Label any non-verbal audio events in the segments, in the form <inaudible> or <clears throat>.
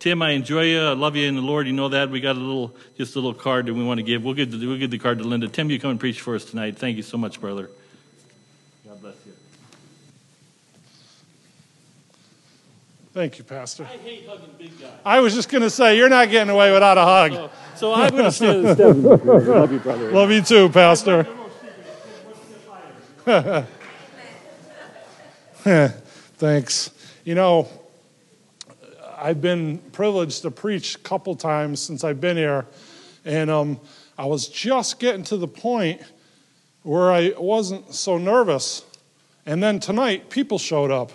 Tim, I enjoy you. I love you in the Lord. You know that. We got a little, just a little card that we want to give. We'll give the, we'll give the card to Linda. Tim, you come and preach for us tonight. Thank you so much, brother. God bless you. Thank you, Pastor. I hate hugging big guys. I was just going to say, you're not getting away without a hug. So, so I'm going to stand and step. Love you, brother. Love you too, Pastor. <laughs> Thanks. You know, I've been privileged to preach a couple times since I've been here, and um, I was just getting to the point where I wasn't so nervous. And then tonight, people showed up.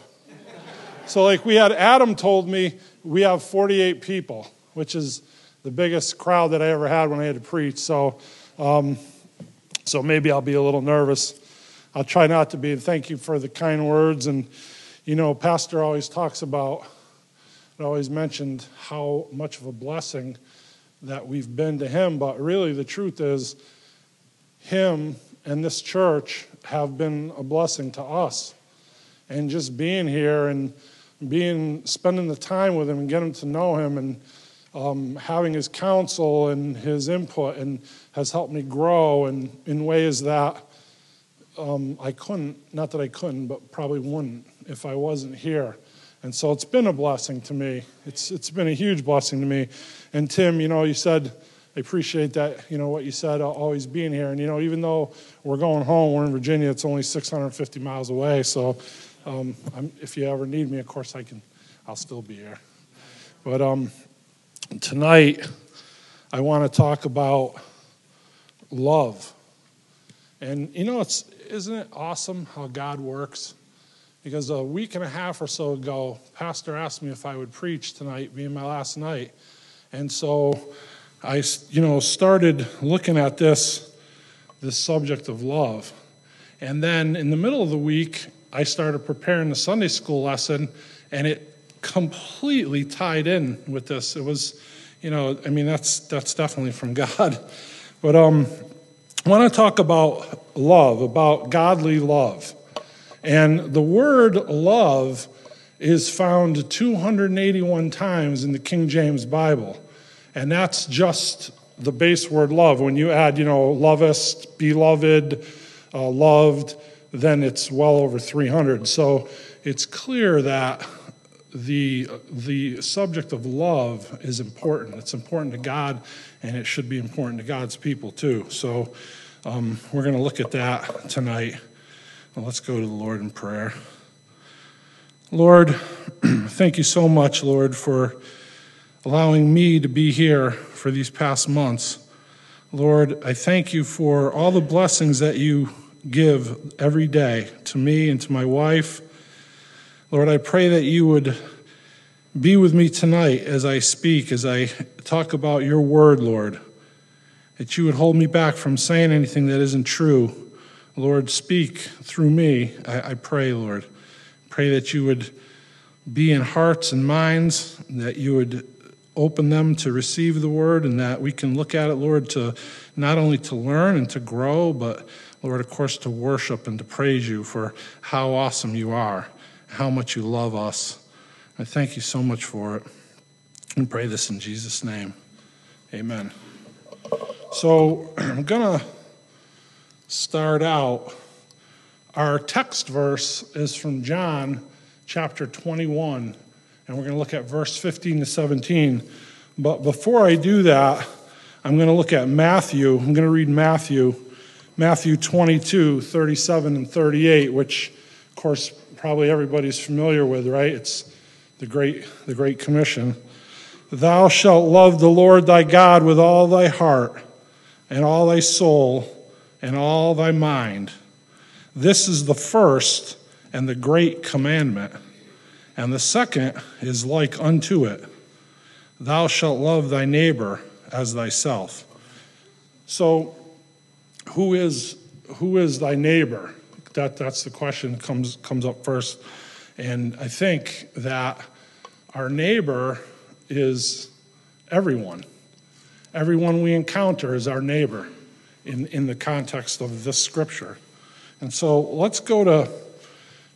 So, like we had Adam told me, we have 48 people, which is the biggest crowd that I ever had when I had to preach. So, um, so maybe I'll be a little nervous. I'll try not to be. Thank you for the kind words. And, you know, Pastor always talks about, always mentioned how much of a blessing that we've been to him. But really, the truth is, him and this church have been a blessing to us. And just being here and being spending the time with him and getting to know him and um, having his counsel and his input and has helped me grow and in ways that um, I couldn't, not that I couldn't, but probably wouldn't if I wasn't here. And so it's been a blessing to me. It's, it's been a huge blessing to me. And Tim, you know, you said, I appreciate that, you know, what you said, always being here. And, you know, even though we're going home, we're in Virginia, it's only 650 miles away. So um, if you ever need me, of course, I can, I'll still be here. But um, tonight, I want to talk about love. And you know, it's isn't it awesome how God works? Because a week and a half or so ago, Pastor asked me if I would preach tonight, being my last night. And so I, you know, started looking at this, this subject of love. And then in the middle of the week, I started preparing the Sunday school lesson, and it completely tied in with this. It was, you know, I mean, that's that's definitely from <laughs> God. But um, I want to talk about love, about godly love, and the word love is found 281 times in the King James Bible, and that's just the base word love. When you add, you know, lovest, beloved, uh, loved then it's well over 300. So it's clear that the, the subject of love is important. It's important to God, and it should be important to God's people too. So um, we're going to look at that tonight. Well, let's go to the Lord in prayer. Lord, <clears throat> thank you so much, Lord, for allowing me to be here for these past months. Lord, I thank you for all the blessings that you give every day to me and to my wife. Lord, I pray that you would be with me tonight as I speak, as I talk about your word, Lord. That you would hold me back from saying anything that isn't true. Lord, speak through me, I, I pray, Lord. Pray that you would be in hearts and minds, that you would open them to receive the word, and that we can look at it, Lord, to not only to learn and to grow, but Lord, of course, to worship and to praise you for how awesome you are, how much you love us. I thank you so much for it. And pray this in Jesus' name. Amen. So <clears throat> I'm going to start out. Our text verse is from John chapter 21, and we're going to look at verse 15 to 17. But before I do that, I'm going to look at Matthew. I'm going to read Matthew Matthew 22, 37 and 38, which, of course, probably everybody's familiar with, right? It's the great, the great commission. Thou shalt love the Lord thy God with all thy heart and all thy soul and all thy mind. This is the first and the great commandment. And the second is like unto it Thou shalt love thy neighbor as thyself. So, who is who is thy neighbor? That that's the question comes comes up first. And I think that our neighbor is everyone. Everyone we encounter is our neighbor in, in the context of this scripture. And so let's go to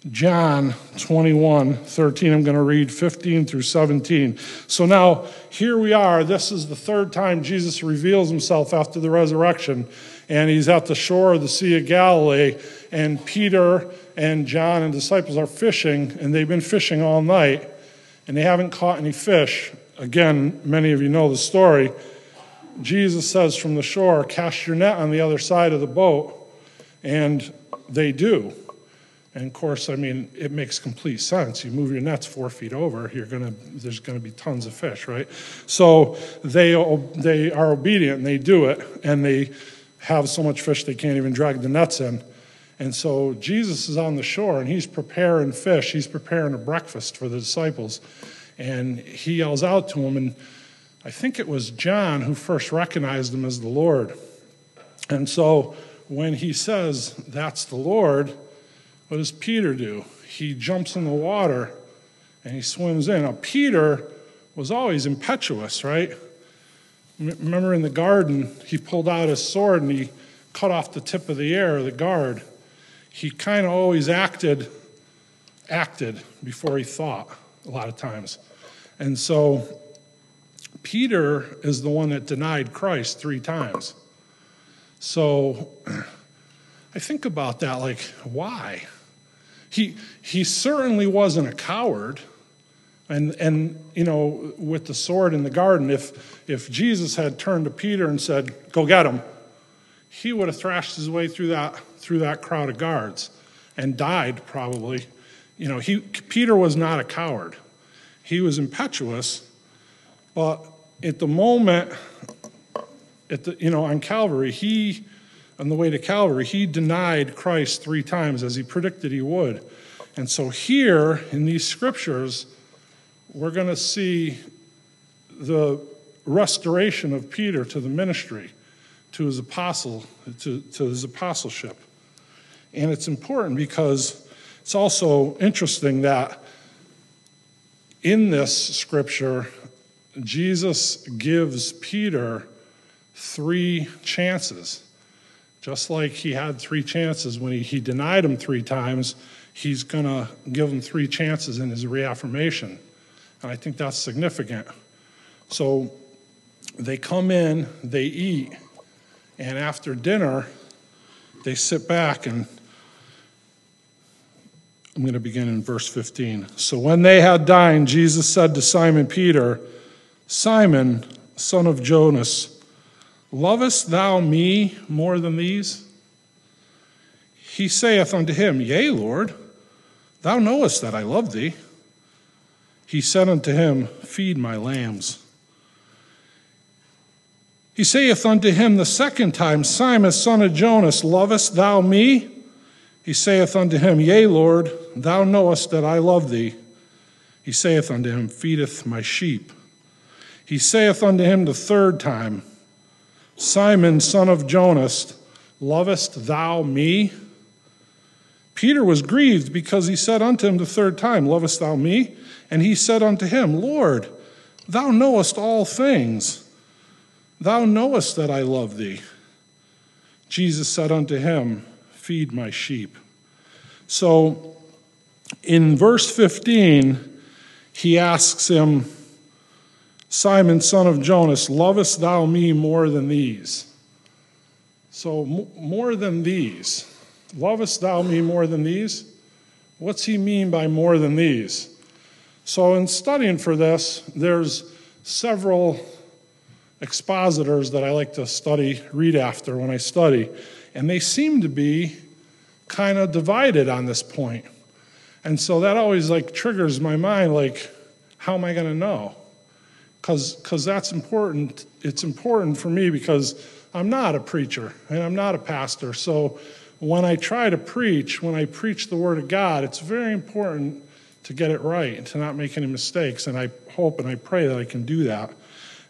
John 21, 13. I'm going to read 15 through 17. So now, here we are. This is the third time Jesus reveals himself after the resurrection. And he's at the shore of the Sea of Galilee. And Peter and John and disciples are fishing. And they've been fishing all night. And they haven't caught any fish. Again, many of you know the story. Jesus says from the shore, Cast your net on the other side of the boat. And they do. And of course, I mean, it makes complete sense. You move your nets four feet over, you're gonna, there's going to be tons of fish, right? So they, they are obedient and they do it, and they have so much fish they can't even drag the nets in. And so Jesus is on the shore and he's preparing fish. He's preparing a breakfast for the disciples. And he yells out to them, and I think it was John who first recognized him as the Lord. And so when he says, That's the Lord, what does Peter do? He jumps in the water and he swims in. Now, Peter was always impetuous, right? Remember in the garden, he pulled out his sword and he cut off the tip of the air, of the guard. He kind of always acted, acted before he thought a lot of times. And so Peter is the one that denied Christ three times. So <clears throat> I think about that like, why? He, he certainly wasn't a coward. And, and, you know, with the sword in the garden, if, if Jesus had turned to Peter and said, Go get him, he would have thrashed his way through that, through that crowd of guards and died probably. You know, he, Peter was not a coward. He was impetuous, but at the moment, at the, you know, on Calvary, he on the way to Calvary, he denied Christ three times as he predicted he would. And so, here in these scriptures, we're going to see the restoration of Peter to the ministry, to his apostle, to, to his apostleship. And it's important because it's also interesting that in this scripture, Jesus gives Peter three chances. Just like he had three chances when he, he denied him three times, he's going to give him three chances in his reaffirmation. And I think that's significant. So they come in, they eat, and after dinner, they sit back and I'm going to begin in verse 15. So when they had dined, Jesus said to Simon Peter, Simon, son of Jonas, Lovest thou me more than these? He saith unto him, Yea, Lord, thou knowest that I love thee. He said unto him, Feed my lambs. He saith unto him the second time, Simon, son of Jonas, lovest thou me? He saith unto him, Yea, Lord, thou knowest that I love thee. He saith unto him, Feedeth my sheep. He saith unto him the third time, Simon, son of Jonas, lovest thou me? Peter was grieved because he said unto him the third time, Lovest thou me? And he said unto him, Lord, thou knowest all things. Thou knowest that I love thee. Jesus said unto him, Feed my sheep. So in verse 15, he asks him, Simon, son of Jonas, lovest thou me more than these? So, more than these. Lovest thou me more than these? What's he mean by more than these? So, in studying for this, there's several expositors that I like to study, read after when I study, and they seem to be kind of divided on this point. And so that always like triggers my mind like how am I going to know? Because that's important. It's important for me because I'm not a preacher and I'm not a pastor. So when I try to preach, when I preach the Word of God, it's very important to get it right and to not make any mistakes. And I hope and I pray that I can do that.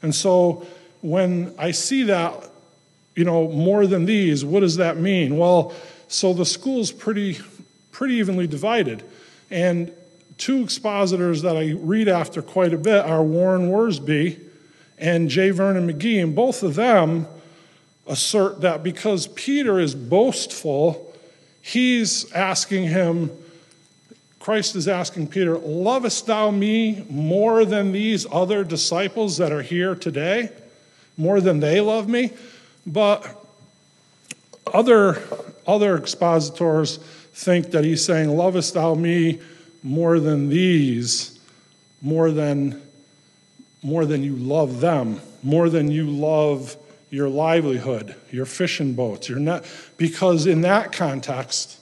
And so when I see that, you know, more than these, what does that mean? Well, so the school's pretty, pretty evenly divided. And two expositors that I read after quite a bit are Warren Wiersbe and J. Vernon McGee, and both of them assert that because Peter is boastful, he's asking him Christ is asking Peter, Lovest thou me more than these other disciples that are here today? More than they love me? But other, other expositors think that he's saying, Lovest thou me more than these, more than, more than you love them, more than you love your livelihood, your fishing boats, your net. Because in that context,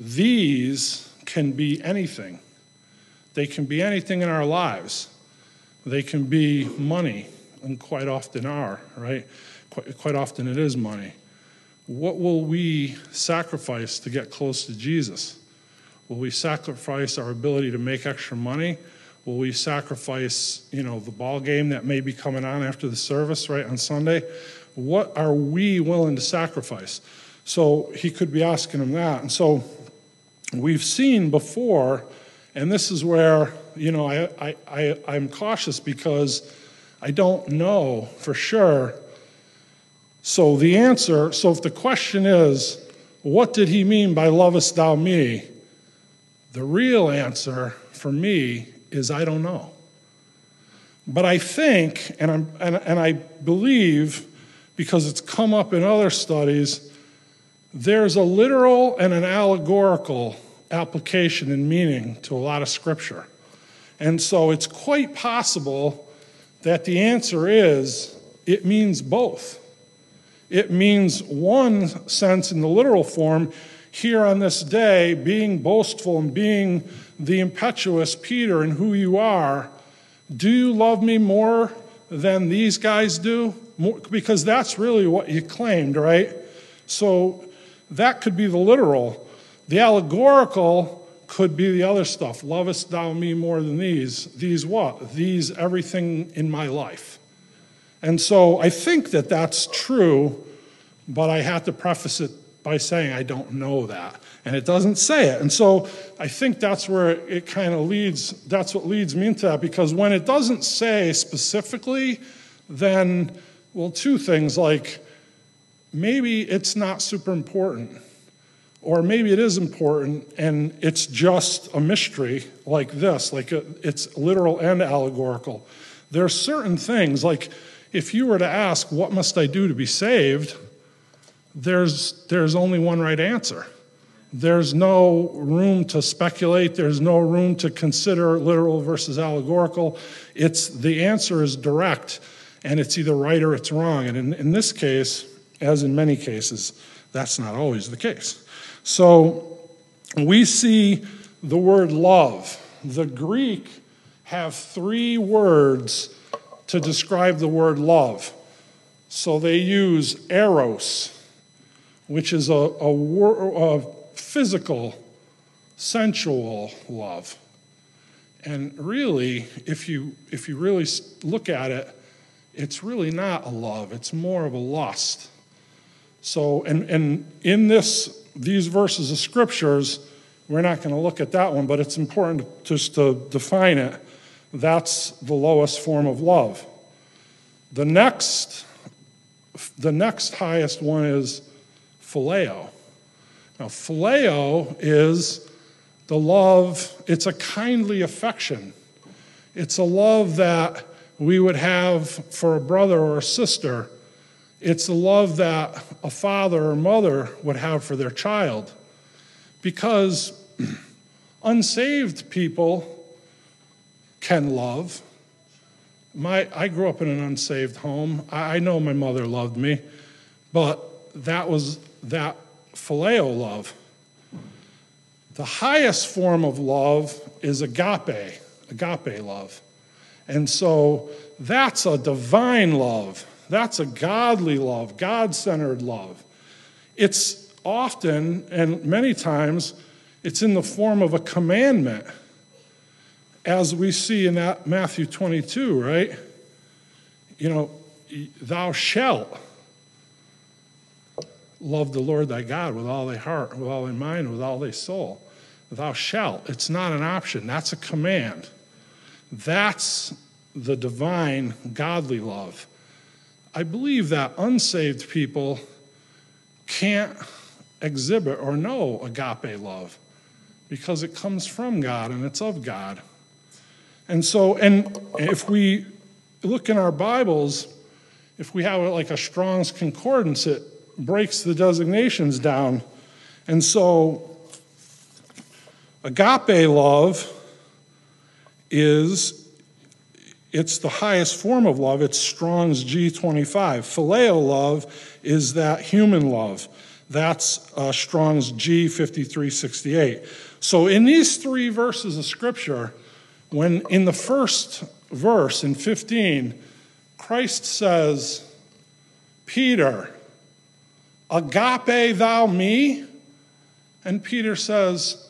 these can be anything. They can be anything in our lives. They can be money, and quite often are, right? Quite, quite often it is money. What will we sacrifice to get close to Jesus? Will we sacrifice our ability to make extra money? Will we sacrifice, you know, the ball game that may be coming on after the service, right, on Sunday? What are we willing to sacrifice? So he could be asking him that. And so we've seen before, and this is where, you know, I, I, I, I'm cautious because I don't know for sure. So the answer, so if the question is, what did he mean by lovest thou me? The real answer for me is I don't know. But I think, and, I'm, and, and I believe, because it's come up in other studies, there's a literal and an allegorical application and meaning to a lot of scripture. And so it's quite possible that the answer is it means both. It means one sense in the literal form, here on this day, being boastful and being the impetuous Peter and who you are, do you love me more than these guys do? More, because that's really what you claimed, right? So that could be the literal. The allegorical could be the other stuff. Lovest thou me more than these? These what? These everything in my life. And so I think that that's true, but I have to preface it by saying I don't know that. And it doesn't say it. And so I think that's where it, kind of leads, that's what leads me into that, because when it doesn't say specifically, then, well, two things like maybe it's not super important, or maybe it is important and it's just a mystery like this, like a, it's literal and allegorical. There are certain things, like if you were to ask, What must I do to be saved? There's, there's only one right answer. There's no room to speculate. There's no room to consider literal versus allegorical. It's the answer is direct, and it's either right or it's wrong. And in, in this case, as in many cases, that's not always the case. So we see the word love. The Greek have three words to describe the word love. So they use eros, which is a, a, a physical, sensual love. And really, if you, if you really look at it, it's really not a love, it's more of a lust. So, and, and in this, these verses of scriptures, we're not going to look at that one, but it's important just to define it. That's the lowest form of love. The next, the next highest one is phileo. Now, phileo is the love, it's a kindly affection. It's a love that we would have for a brother or a sister. It's the love that a father or mother would have for their child. Because <clears throat> unsaved people can love. My, I grew up in an unsaved home. I, I know my mother loved me, but that was that phileo love. The highest form of love is agape, agape love. And so that's a divine love. That's a godly love, God centered love. It's often and many times it's in the form of a commandment, as we see in that Matthew 22, right? You know, thou shalt love the Lord thy God with all thy heart, with all thy mind, with all thy soul. Thou shalt. It's not an option, that's a command. That's the divine, godly love. I believe that unsaved people can't exhibit or know agape love because it comes from God and it's of God. And so, and if we look in our Bibles, if we have like a Strong's Concordance, it breaks the designations down. And so, agape love is it's the highest form of love. It's Strong's G25. Phileo love is that human love. That's uh, Strong's G5368. So, in these three verses of Scripture, when in the first verse, in 15, Christ says, Peter, agape thou me? And Peter says,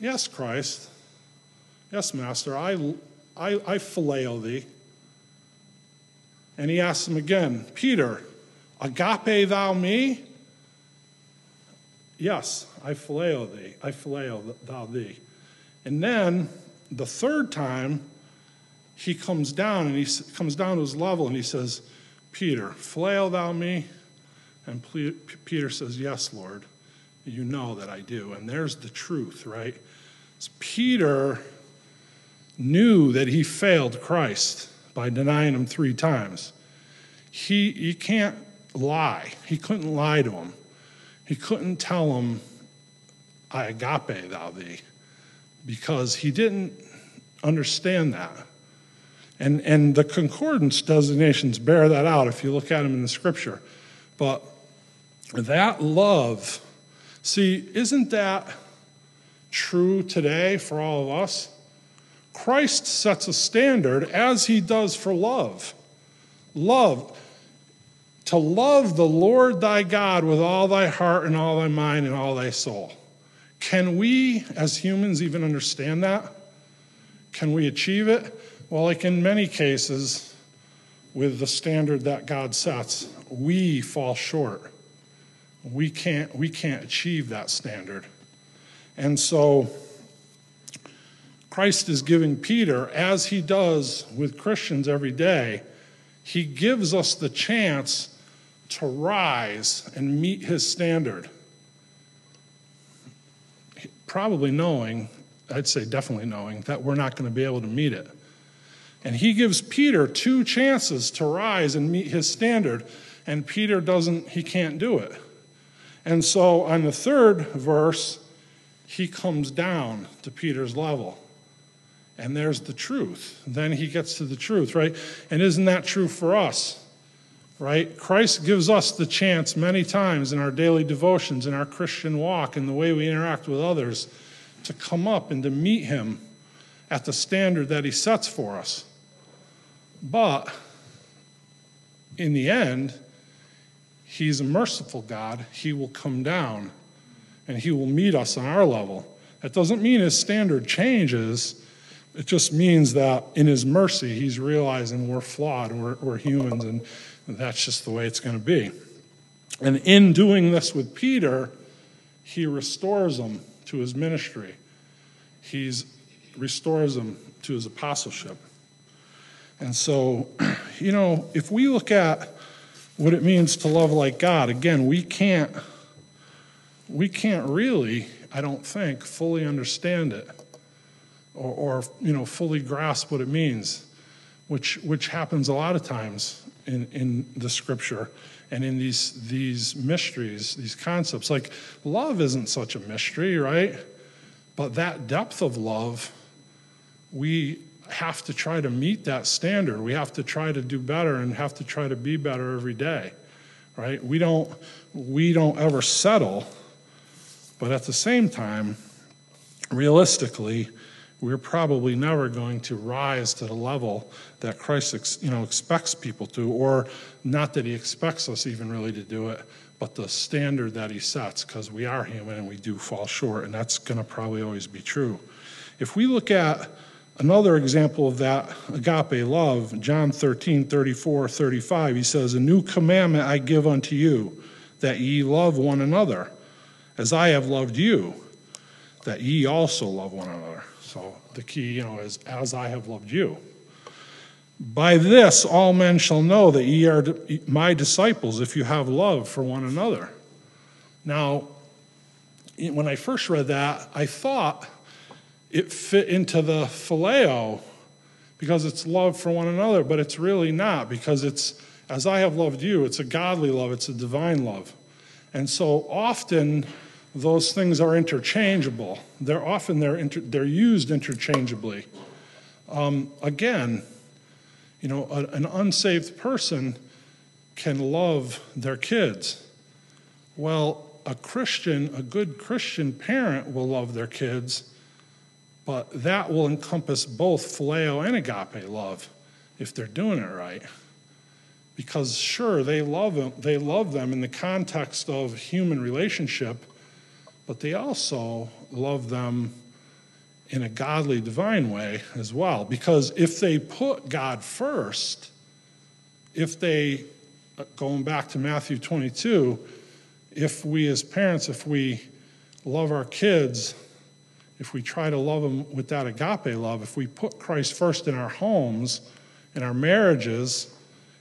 Yes, Christ. Yes, Master, I, I, I phileo thee. And he asks him again, Peter, agape thou me? Yes, I phileo thee. I phileo thou thee. And then the third time, he comes down and he comes down to his level and he says, Peter, phileo thou me? And Peter says, Yes, Lord. You know that I do. And there's the truth, right? So Peter knew that he failed Christ by denying him three times. He, he can't lie. He couldn't lie to him. He couldn't tell him, I agape thou thee, because he didn't understand that. And, and the concordance designations bear that out if you look at them in the scripture. But that love, see, isn't that true today for all of us? Christ sets a standard as he does for love. Love. To love the Lord thy God with all thy heart and all thy mind and all thy soul. Can we, as humans, even understand that? Can we achieve it? Well, like in many cases, with the standard that God sets, we fall short. We can't, we can't achieve that standard. And so, Christ is giving Peter, as he does with Christians every day, he gives us the chance to rise and meet his standard. Probably knowing, I'd say definitely knowing, that we're not going to be able to meet it. And he gives Peter two chances to rise and meet his standard, and Peter doesn't, he can't do it. And so on the third verse, he comes down to Peter's level. And there's the truth. Then he gets to the truth, right? And isn't that true for us? Right? Christ gives us the chance many times in our daily devotions, in our Christian walk, in the way we interact with others, to come up and to meet him at the standard that he sets for us. But in the end, he's a merciful God. He will come down and he will meet us on our level. That doesn't mean his standard changes. It just means that in his mercy, he's realizing we're flawed, we're, we're humans, and that's just the way it's going to be. And in doing this with Peter, he restores him to his ministry. He restores him to his apostleship. And so, <clears throat> you know, if we look at what it means to love like God, again, we can't we can't really, I don't think, fully understand it or, or you know, fully grasp what it means, which which happens a lot of times in, in the scripture and in these these mysteries, these concepts. Like love isn't such a mystery, right? But that depth of love, we have to try to meet that standard. We have to try to do better and have to try to be better every day. Right? We don't we don't ever settle, but at the same time, realistically, we're probably never going to rise to the level that Christ you know expects people to or not that he expects us even really to do it but the standard that he sets because we are human and we do fall short and that's going to probably always be true if we look at Another example of that agape love, John 13, 34, 35, he says, A new commandment I give unto you, that ye love one another, as I have loved you, that ye also love one another. So the key, you know, is as I have loved you. By this all men shall know that ye are my disciples if you have love for one another. Now, when I first read that, I thought it fit into the phileo because it's love for one another, but it's really not because it's, as I have loved you, it's a godly love, it's a divine love. And so often those things are interchangeable. They're often they're, inter, they're used interchangeably. Um, again, you know, a, an unsaved person can love their kids. Well, a Christian, a good Christian parent will love their kids, but that will encompass both phileo and agape love if they're doing it right. Because sure, they love them, they love them in the context of human relationship, but they also love them in a godly, divine way as well. Because if they put God first, if they, uh, going back to Matthew 22, if we as parents, if we love our kids, if we try to love them with that agape love, if we put Christ first in our homes, in our marriages,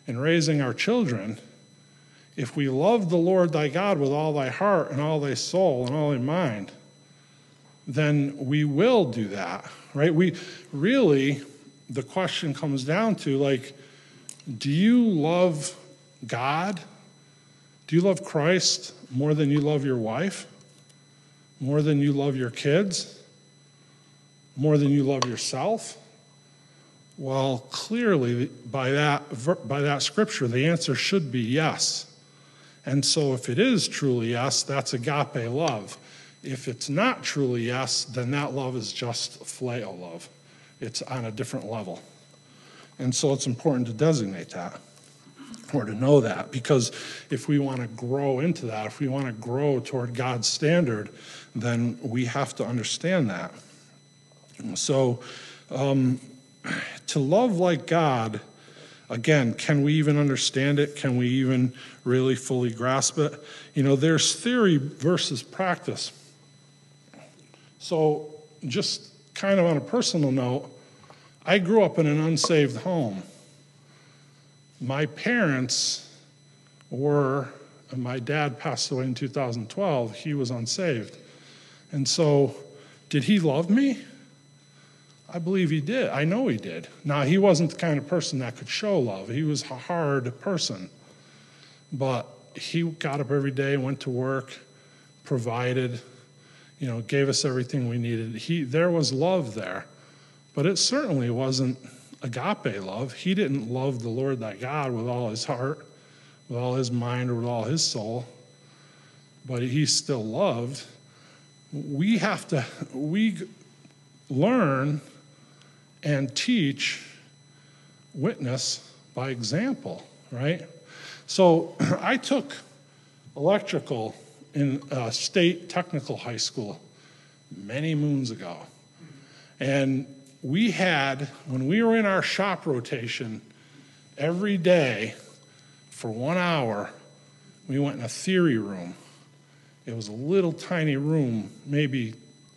in raising our children, if we love the Lord thy God with all thy heart and all thy soul and all thy mind, then we will do that, right? We really, the question comes down to like, do you love God? Do you love Christ more than you love your wife? More than you love your kids? More than you love yourself? Well, clearly, by that, by that scripture, the answer should be yes. And so, if it is truly yes, that's agape love. If it's not truly yes, then that love is just phileo love. It's on a different level. And so, it's important to designate that or to know that because if we want to grow into that, if we want to grow toward God's standard, then we have to understand that. So, um, to love like God, again, can we even understand it? Can we even really fully grasp it? You know, there's theory versus practice. So, just kind of on a personal note, I grew up in an unsaved home. My parents were, my dad passed away in 2012, he was unsaved. And so, did he love me? I believe he did. I know he did. Now, he wasn't the kind of person that could show love, he was a hard person. But he got up every day, went to work, provided, you know, gave us everything we needed. He, there was love there, but it certainly wasn't agape love. He didn't love the Lord thy God with all his heart, with all his mind, or with all his soul, but he still loved. We have to, we learn and teach, witness by example, right? So <clears throat> I took electrical in a state technical high school many moons ago. And we had, when we were in our shop rotation, every day for one hour, we went in a theory room. It was a little tiny room, maybe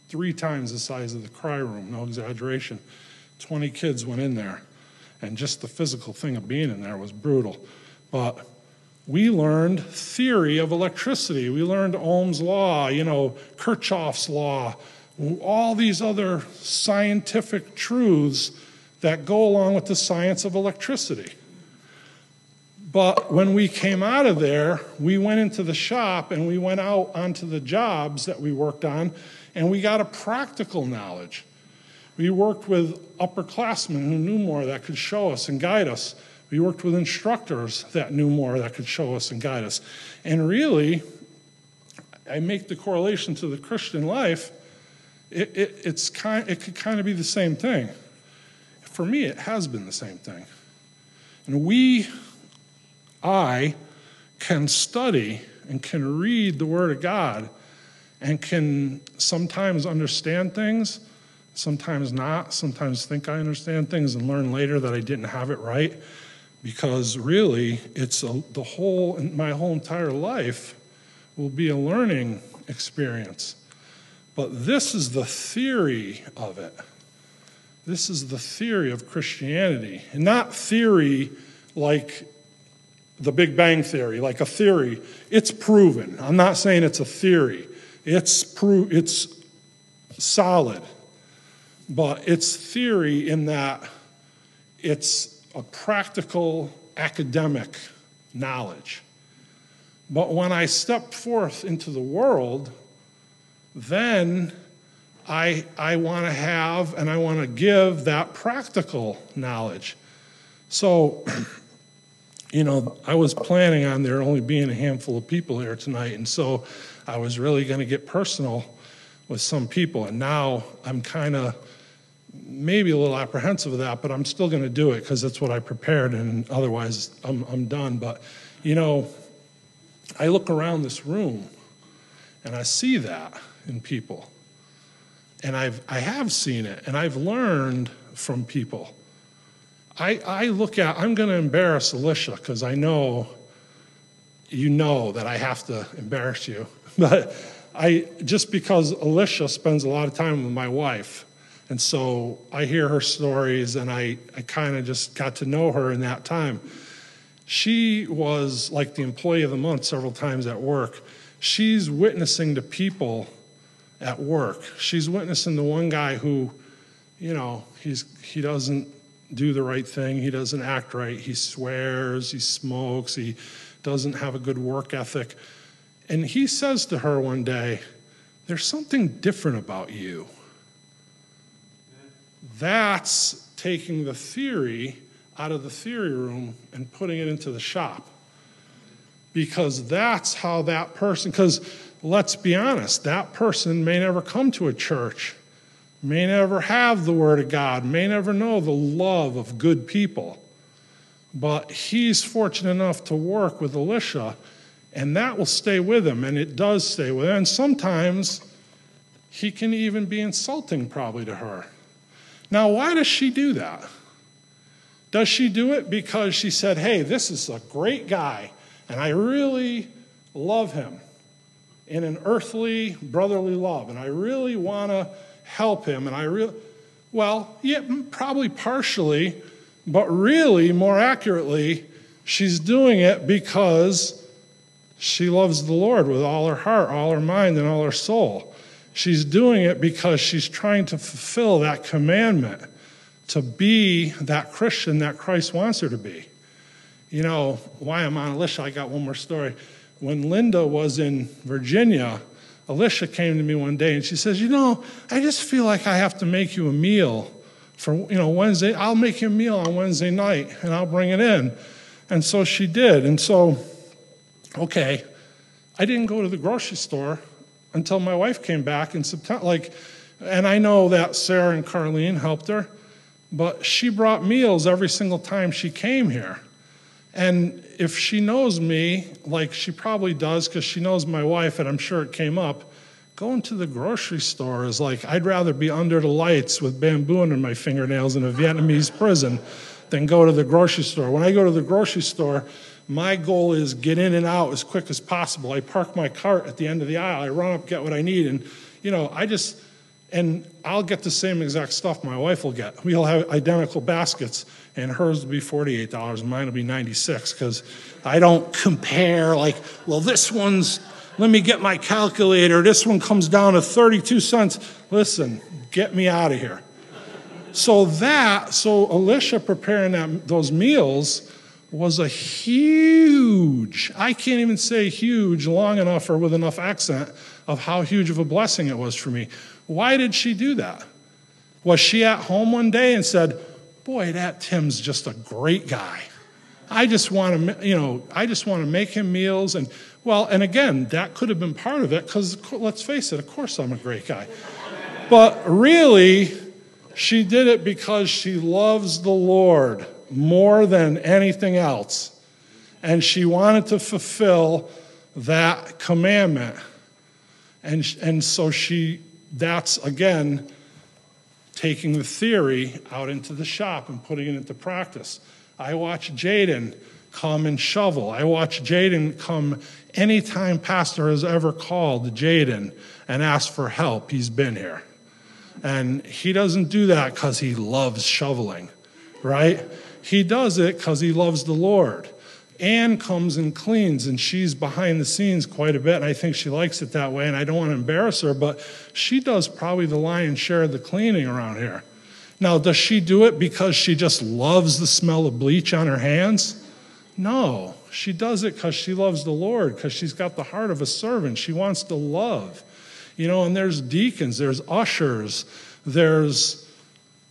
three times the size of the cry room, no exaggeration. 20 kids went in there, and just the physical thing of being in there was brutal. But we learned theory of electricity. We learned Ohm's law, you know, Kirchhoff's law, all these other scientific truths that go along with the science of electricity. But when we came out of there, we went into the shop and we went out onto the jobs that we worked on, and we got a practical knowledge. We worked with upperclassmen who knew more that could show us and guide us. We worked with instructors that knew more that could show us and guide us. And really, I make the correlation to the Christian life. It, it, it's kind, it could kind of be the same thing. For me, it has been the same thing. And we, I, can study and can read the Word of God and can sometimes understand things sometimes not, sometimes think I understand things and learn later that I didn't have it right. Because really, it's a, the whole, my whole entire life will be a learning experience. But this is the theory of it. This is the theory of Christianity. And not theory like the Big Bang Theory, like a theory. It's proven. I'm not saying it's a theory, it's, pro- it's solid. But it's theory in that it's a practical academic knowledge. But when I step forth into the world, then I, I want to have and I want to give that practical knowledge. So, <clears throat> you know, I was planning on there only being a handful of people here tonight, and so I was really going to get personal with some people, and now I'm kind of maybe a little apprehensive of that, but I'm still going to do it because that's what I prepared, and otherwise I'm, I'm done. But, you know, I look around this room and I see that in people. And I've, I have seen it, and I've learned from people. I, I look at, I'm going to embarrass Alicia because I know you know that I have to embarrass you. <laughs> But I, just because Alicia spends a lot of time with my wife, and so I hear her stories and I, I kind of just got to know her in that time. She was like the employee of the month several times at work. She's witnessing to people at work. She's witnessing the one guy who, you know, he's, he doesn't do the right thing, he doesn't act right, he swears, he smokes, he doesn't have a good work ethic. And he says to her one day, There's something different about you. That's taking the theory out of the theory room and putting it into the shop. Because that's how that person, because let's be honest, that person may never come to a church, may never have the Word of God, may never know the love of good people. But he's fortunate enough to work with Alicia, and that will stay with him, and it does stay with him. And sometimes he can even be insulting, probably, to her. Now, why does she do that? Does she do it because she said, hey, this is a great guy, and I really love him? in an earthly, brotherly love, and I really want to help him, and I really, well, yeah, probably partially, but really, more accurately, she's doing it because she loves the Lord with all her heart, all her mind, and all her soul. She's doing it because she's trying to fulfill that commandment to be that Christian that Christ wants her to be. You know, why I'm on Alicia, I got one more story when Linda was in Virginia, Alicia came to me one day and she says, You know, I just feel like I have to make you a meal for, you know, Wednesday. I'll make you a meal on Wednesday night and I'll bring it in. And so she did. And so, okay, I didn't go to the grocery store until my wife came back in September. Like, and I know that Sarah and Carlene helped her, but she brought meals every single time she came here. And if she knows me, like she probably does because she knows my wife, and I'm sure it came up, going to the grocery store is like, I'd rather be under the lights with bamboo under my fingernails in a Vietnamese prison than go to the grocery store. When I go to the grocery store, my goal is get in and out as quick as possible. I park my cart at the end of the aisle. I run up, get what I need. And, you know, I just, and I'll get the same exact stuff my wife will get. We'll have identical baskets, and hers will be $48, and mine will be 96 because I don't compare, like, well, this one's, let me get my calculator, this one comes down to 32 cents. Listen, get me out of here. So that, so Alicia preparing that, those meals was a huge, I can't even say huge long enough or with enough accent of how huge of a blessing it was for me. Why did she do that? Was she at home one day and said, Boy, that Tim's just a great guy. I just want to, you know, I just want to make him meals. And, well, and again, that could have been part of it because let's face it, of course I'm a great guy. But really, she did it because she loves the Lord more than anything else. And she wanted to fulfill that commandment. And, and so she that's, again, taking the theory out into the shop and putting it into practice. I watch Jaden come and shovel. I watch Jaden come anytime Pastor has ever called Jaden and asked for help, he's been here. And he doesn't do that because he loves shoveling, right? He does it because he loves the Lord. Anne comes and cleans, and she's behind the scenes quite a bit, and I think she likes it that way, and I don't want to embarrass her, but she does probably the lion's share of the cleaning around here. Now, does she do it because she just loves the smell of bleach on her hands? No, she does it because she loves the Lord, because she's got the heart of a servant. She wants to love. You know, and there's deacons, there's ushers, there's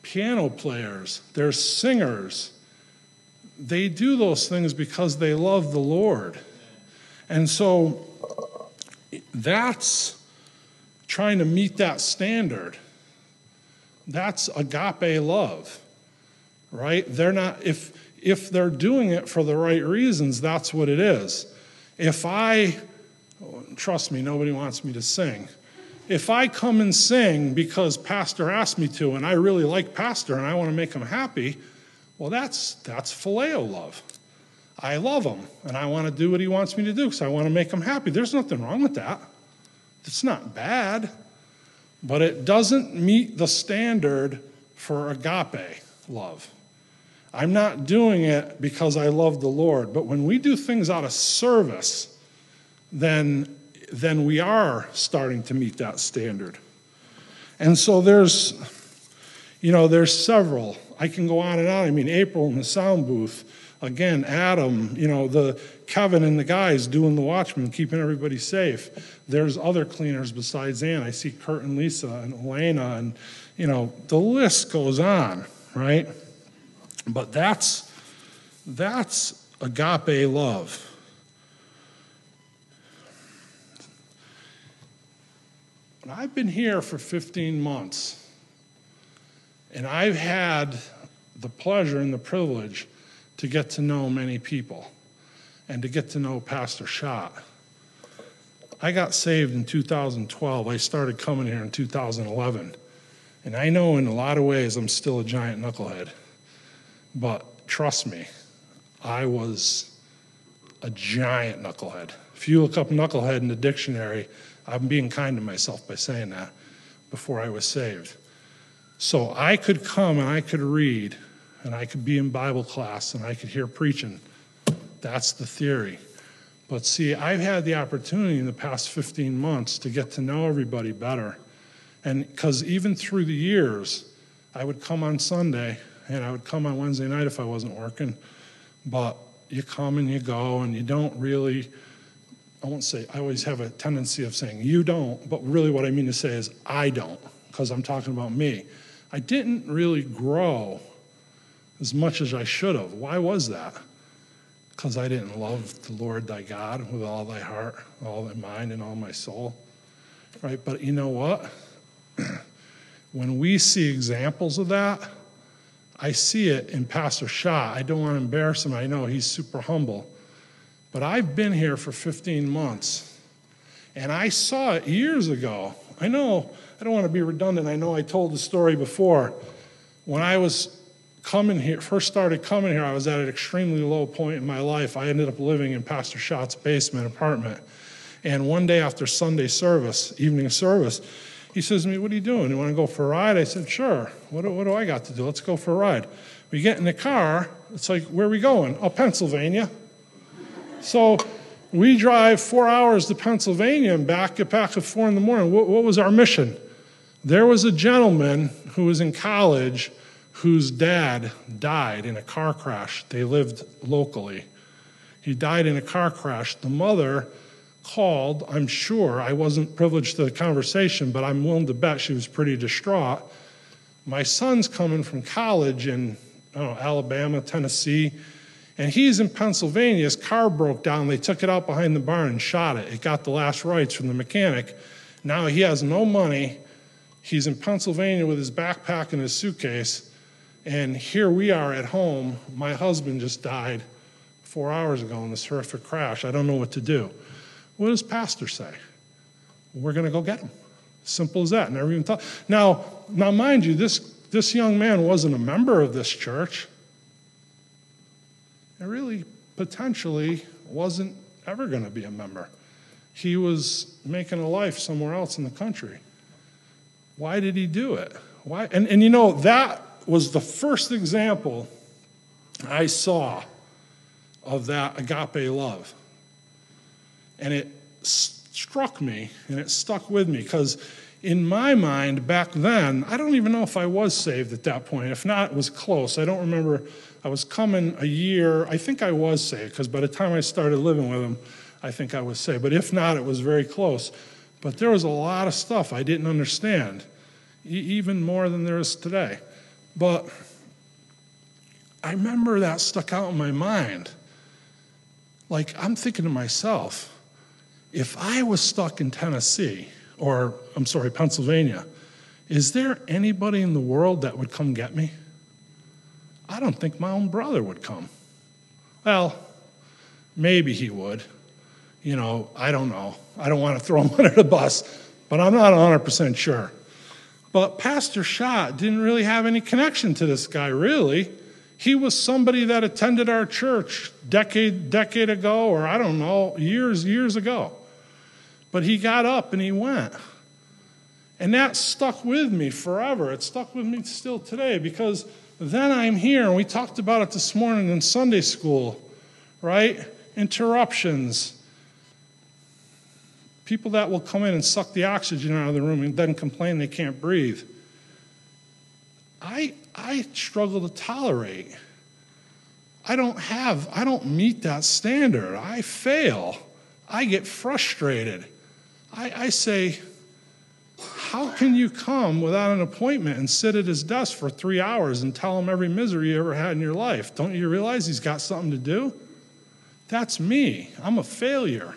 piano players, there's singers. They do those things because they love the Lord. And so that's trying to meet that standard. That's agape love, right? They're not, if, if they're doing it for the right reasons, that's what it is. If I, trust me, nobody wants me to sing. If I come and sing because Pastor asked me to, and I really like Pastor and I want to make him happy, well, that's, that's phileo love. I love him and I want to do what he wants me to do because I want to make him happy. There's nothing wrong with that. It's not bad, but it doesn't meet the standard for agape love. I'm not doing it because I love the Lord, but when we do things out of service, then, then we are starting to meet that standard. And so there's, you know, there's several. I can go on and on. I mean, April in the sound booth, again, Adam, you know, the Kevin and the guys doing the watchman, keeping everybody safe. There's other cleaners besides Ann. I see Kurt and Lisa and Elena, and you know, the list goes on, right? But that's that's agape love. I've been here for 15 months, and I've had the pleasure and the privilege to get to know many people and to get to know Pastor Schott. I got saved in 2012. I started coming here in 2011. And I know in a lot of ways I'm still a giant knucklehead. But trust me, I was a giant knucklehead. If you look up knucklehead in the dictionary, I'm being kind to myself by saying that before I was saved. So I could come and I could read and I could be in Bible class and I could hear preaching. That's the theory. But see, I've had the opportunity in the past 15 months to get to know everybody better. And because even through the years, I would come on Sunday and I would come on Wednesday night if I wasn't working. But you come and you go, and you don't really, I won't say, I always have a tendency of saying you don't, but really what I mean to say is I don't, because I'm talking about me. I didn't really grow as much as I should have. Why was that? Because I didn't love the Lord thy God with all thy heart, all thy mind, and all my soul. Right? But you know what? <clears throat> when we see examples of that, I see it in Pastor Schott. I don't want to embarrass him. I know he's super humble. But I've been here for 15 months, and I saw it years ago. I know, I don't want to be redundant. I know I told the story before. When I was coming here, first started coming here, I was at an extremely low point in my life. I ended up living in Pastor Schott's basement apartment. And one day after Sunday service, evening service, he says to me, What are you doing? You want to go for a ride? I said, Sure. What do, what do I got to do? Let's go for a ride. We get in the car. It's like, Where are we going? Oh, Pennsylvania. So we drive four hours to Pennsylvania and back, get back at four in the morning. What, what was our mission? There was a gentleman who was in college whose dad died in a car crash. They lived locally. He died in a car crash. The mother called, I'm sure, I wasn't privileged to the conversation, but I'm willing to bet she was pretty distraught. My son's coming from college in know, Alabama, Tennessee, and he's in Pennsylvania. His car broke down. They took it out behind the barn and shot it. It got the last rites from the mechanic. Now he has no money. He's in Pennsylvania with his backpack and his suitcase. And here we are at home. My husband just died four hours ago in this horrific crash. I don't know what to do. What does pastor say? We're going to go get him. Simple as that. Never even thought. Now, now, mind you, this this young man wasn't a member of this church. It really potentially wasn't ever going to be a member. He was making a life somewhere else in the country. Why did he do it? Why? And, and you know, that was the first example I saw of that agape love. And it struck me and it stuck with me because in my mind back then, I don't even know if I was saved at that point. If not, it was close. I don't remember. I was coming a year. I think I was saved because by the time I started living with him, I think I was saved. But if not, it was very close. But there was a lot of stuff I didn't understand, even more than there is today. But I remember that stuck out in my mind. Like, I'm thinking to myself, if I was stuck in Tennessee, or I'm sorry, Pennsylvania, is there anybody in the world that would come get me? I don't think my own brother would come. Well, maybe he would. You know, I don't know. I don't want to throw <laughs> him under the bus, but I'm not 100% sure. But Pastor Schott didn't really have any connection to this guy, really. He was somebody that attended our church decade decade ago, or I don't know, years years ago. But he got up and he went. And that stuck with me forever. It stuck with me still today because then I'm here, and we talked about it this morning in Sunday school, right? Interruptions. People that will come in and suck the oxygen out of the room and then complain they can't breathe. I, I struggle to tolerate. I don't have, I don't meet that standard. I fail. I get frustrated. I, I say, how can you come without an appointment and sit at his desk for three hours and tell him every misery you ever had in your life? Don't you realize he's got something to do? That's me. I'm a failure.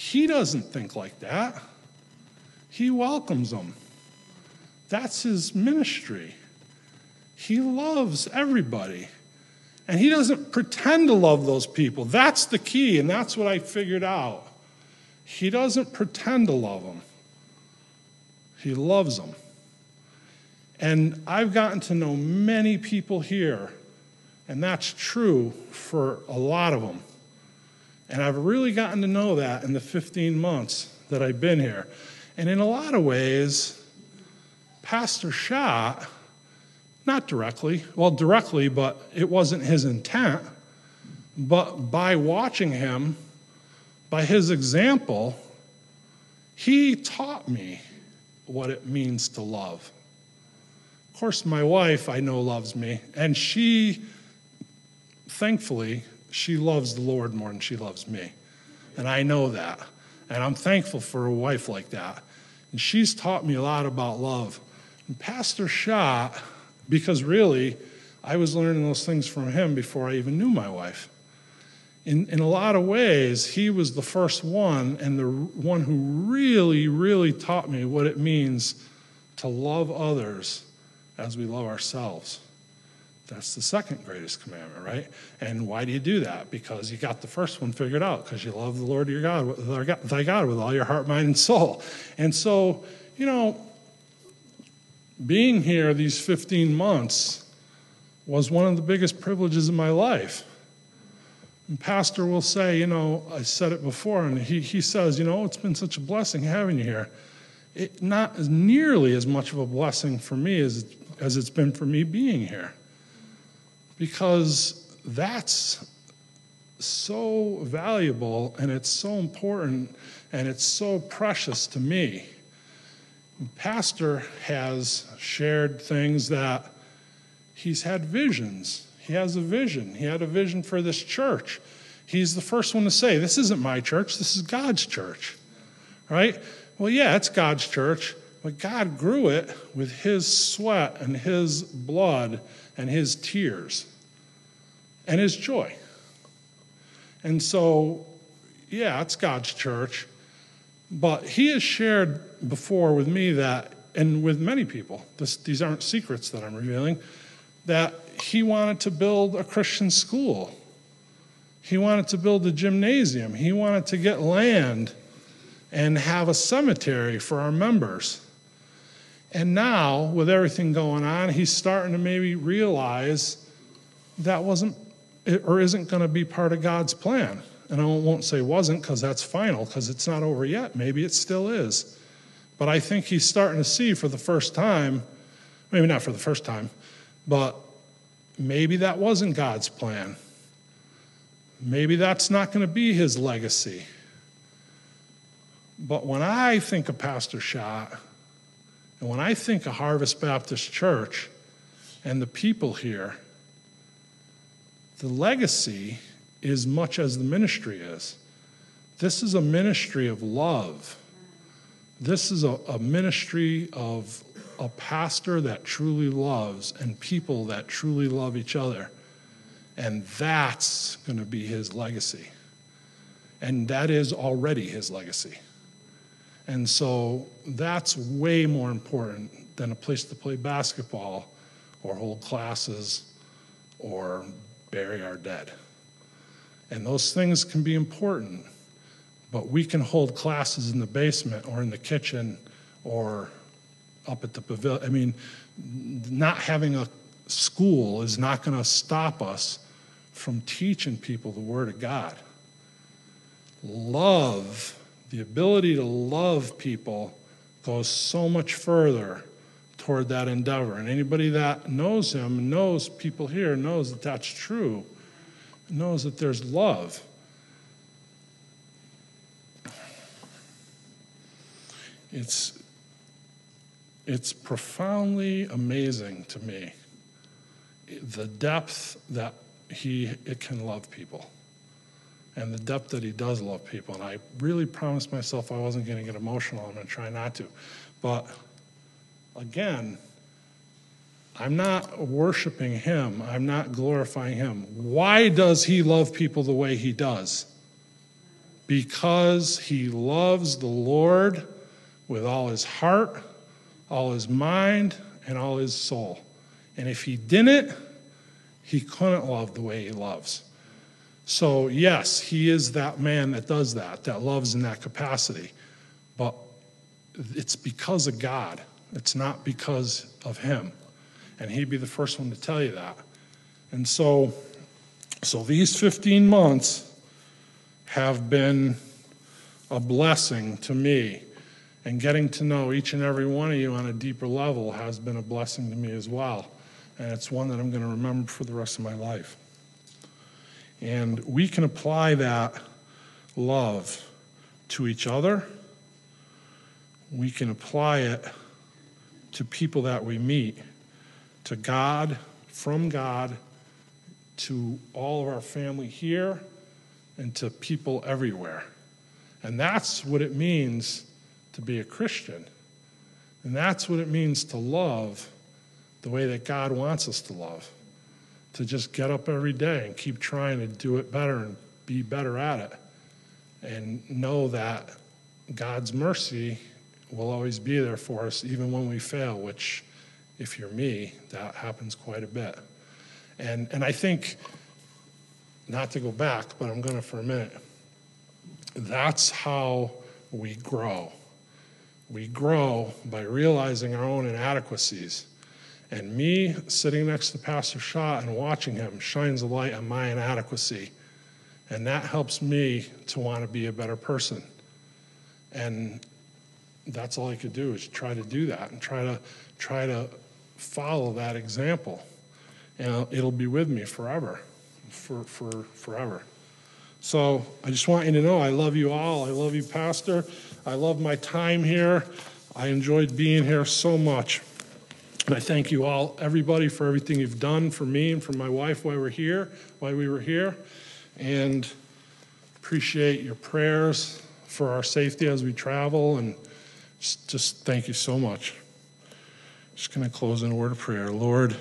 He doesn't think like that. He welcomes them. That's his ministry. He loves everybody. And he doesn't pretend to love those people. That's the key, and that's what I figured out. He doesn't pretend to love them, He loves them. And I've gotten to know many people here, and that's true for a lot of them. And I've really gotten to know that in the 15 months that I've been here. And in a lot of ways, Pastor Schott, not directly, well, directly, but it wasn't his intent, but by watching him, by his example, he taught me what it means to love. Of course, my wife, I know, loves me, and she, thankfully, she loves the Lord more than she loves me. And I know that. And I'm thankful for a wife like that. And she's taught me a lot about love. And Pastor Schott, because really, I was learning those things from him before I even knew my wife in, in a lot of ways, he was the first one and the one who really, really taught me what it means to love others as we love ourselves. That's the second greatest commandment, right? And why do you do that? Because you got the first one figured out, because you love the Lord your God, thy God with all your heart, mind, and soul. And so, you know, being here these 15 months was one of the biggest privileges of my life and pastor will say, you know, I said it before, and he, he says, you know, it's been such a blessing having you here. It not as nearly as much of a blessing for me as, as it's been for me being here. Because that's so valuable and it's so important and it's so precious to me. Pastor has shared things that he's had visions he has a vision. He had a vision for this church. He's the first one to say, This isn't my church, this is God's church. Right? Well, yeah, it's God's church, but God grew it with His sweat and His blood and His tears and His joy. And so, yeah, it's God's church, but He has shared before with me that, and with many people, this, these aren't secrets that I'm revealing, that he wanted to build a Christian school. He wanted to build a gymnasium. He wanted to get land and have a cemetery for our members. And now, with everything going on, he's starting to maybe realize that wasn't or isn't going to be part of God's plan. And I won't say wasn't because that's final, because it's not over yet. Maybe it still is. But I think he's starting to see for the first time, maybe not for the first time, but maybe that wasn't God's plan. maybe that's not going to be his legacy. But when I think of Pastor Schott, and when I think of Harvest Baptist Church and the people here, the legacy is much as the ministry is. This is a ministry of love. This is a, a ministry of a pastor that truly loves and people that truly love each other. And that's going to be his legacy. And that is already his legacy. And so that's way more important than a place to play basketball or hold classes or bury our dead. And those things can be important, but we can hold classes in the basement or in the kitchen or up at the pavilion. I mean, not having a school is not going to stop us from teaching people the Word of God. Love, the ability to love people, goes so much further toward that endeavor. And anybody that knows him, knows people here, knows that that's true, knows that there's love. It's, it's profoundly amazing to me the depth that he it can love people and the depth that he does love people and i really promised myself i wasn't going to get emotional i'm going to try not to but again i'm not worshiping him. I'm not glorifying him. Why does he love people the way he does? Because he loves the lord with all his heart all his mind and all his soul. And if he didn't he couldn't love the way he loves. So, yes, he is that man that does that, that loves in that capacity. But it's because of God, it's not because of him. And he'd be the first one to tell you that. And so, so these 15 months have been a blessing to me. And getting to know each and every one of you on a deeper level has been a blessing to me as well and it's one that I'm going to remember for the rest of my life. And we can apply that love to each other. We can apply it to people that we meet, to God, from God, to all of our family here, and to people everywhere. And that's what it means to be a Christian. And that's what it means to love the way that God wants us to love. To just get up every day and keep trying to do it better and be better at it. And know that God's mercy will always be there for us, even when we fail, which, if you're me, that happens quite a bit. And, and I think, not to go back, but I'm going to for a minute, that's how we grow. We grow by realizing our own inadequacies and me sitting next to Pastor Schott and watching him shines a light on my inadequacy. And that helps me to want to be a better person. And that's all I could do is try to do that and try to try to follow that example. And it'll be with me forever. For, for forever. So I just want you to know I love you all. I love you, Pastor. I love my time here. I enjoyed being here so much. And I thank you all, everybody, for everything you've done for me and for my wife while we're here, while we were here. And appreciate your prayers for our safety as we travel. And just, thank you so much. Just going to close in a word of prayer. Lord,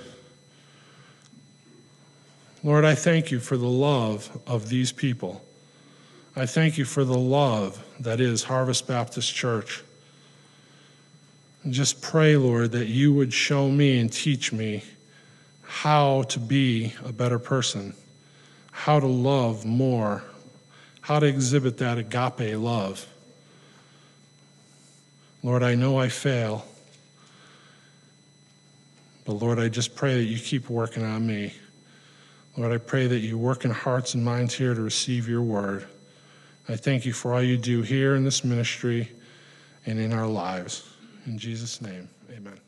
Lord, I thank you for the love of these people. I thank you for the love that is Harvest Baptist Church. And just pray, Lord, that you would show me and teach me how to be a better person, how to love more, how to exhibit that agape love. Lord, I know I fail. But Lord, I just pray that you keep working on me. Lord, I pray that you work in hearts and minds here to receive your word. I thank you for all you do here in this ministry and in our lives. In Jesus' name, amen.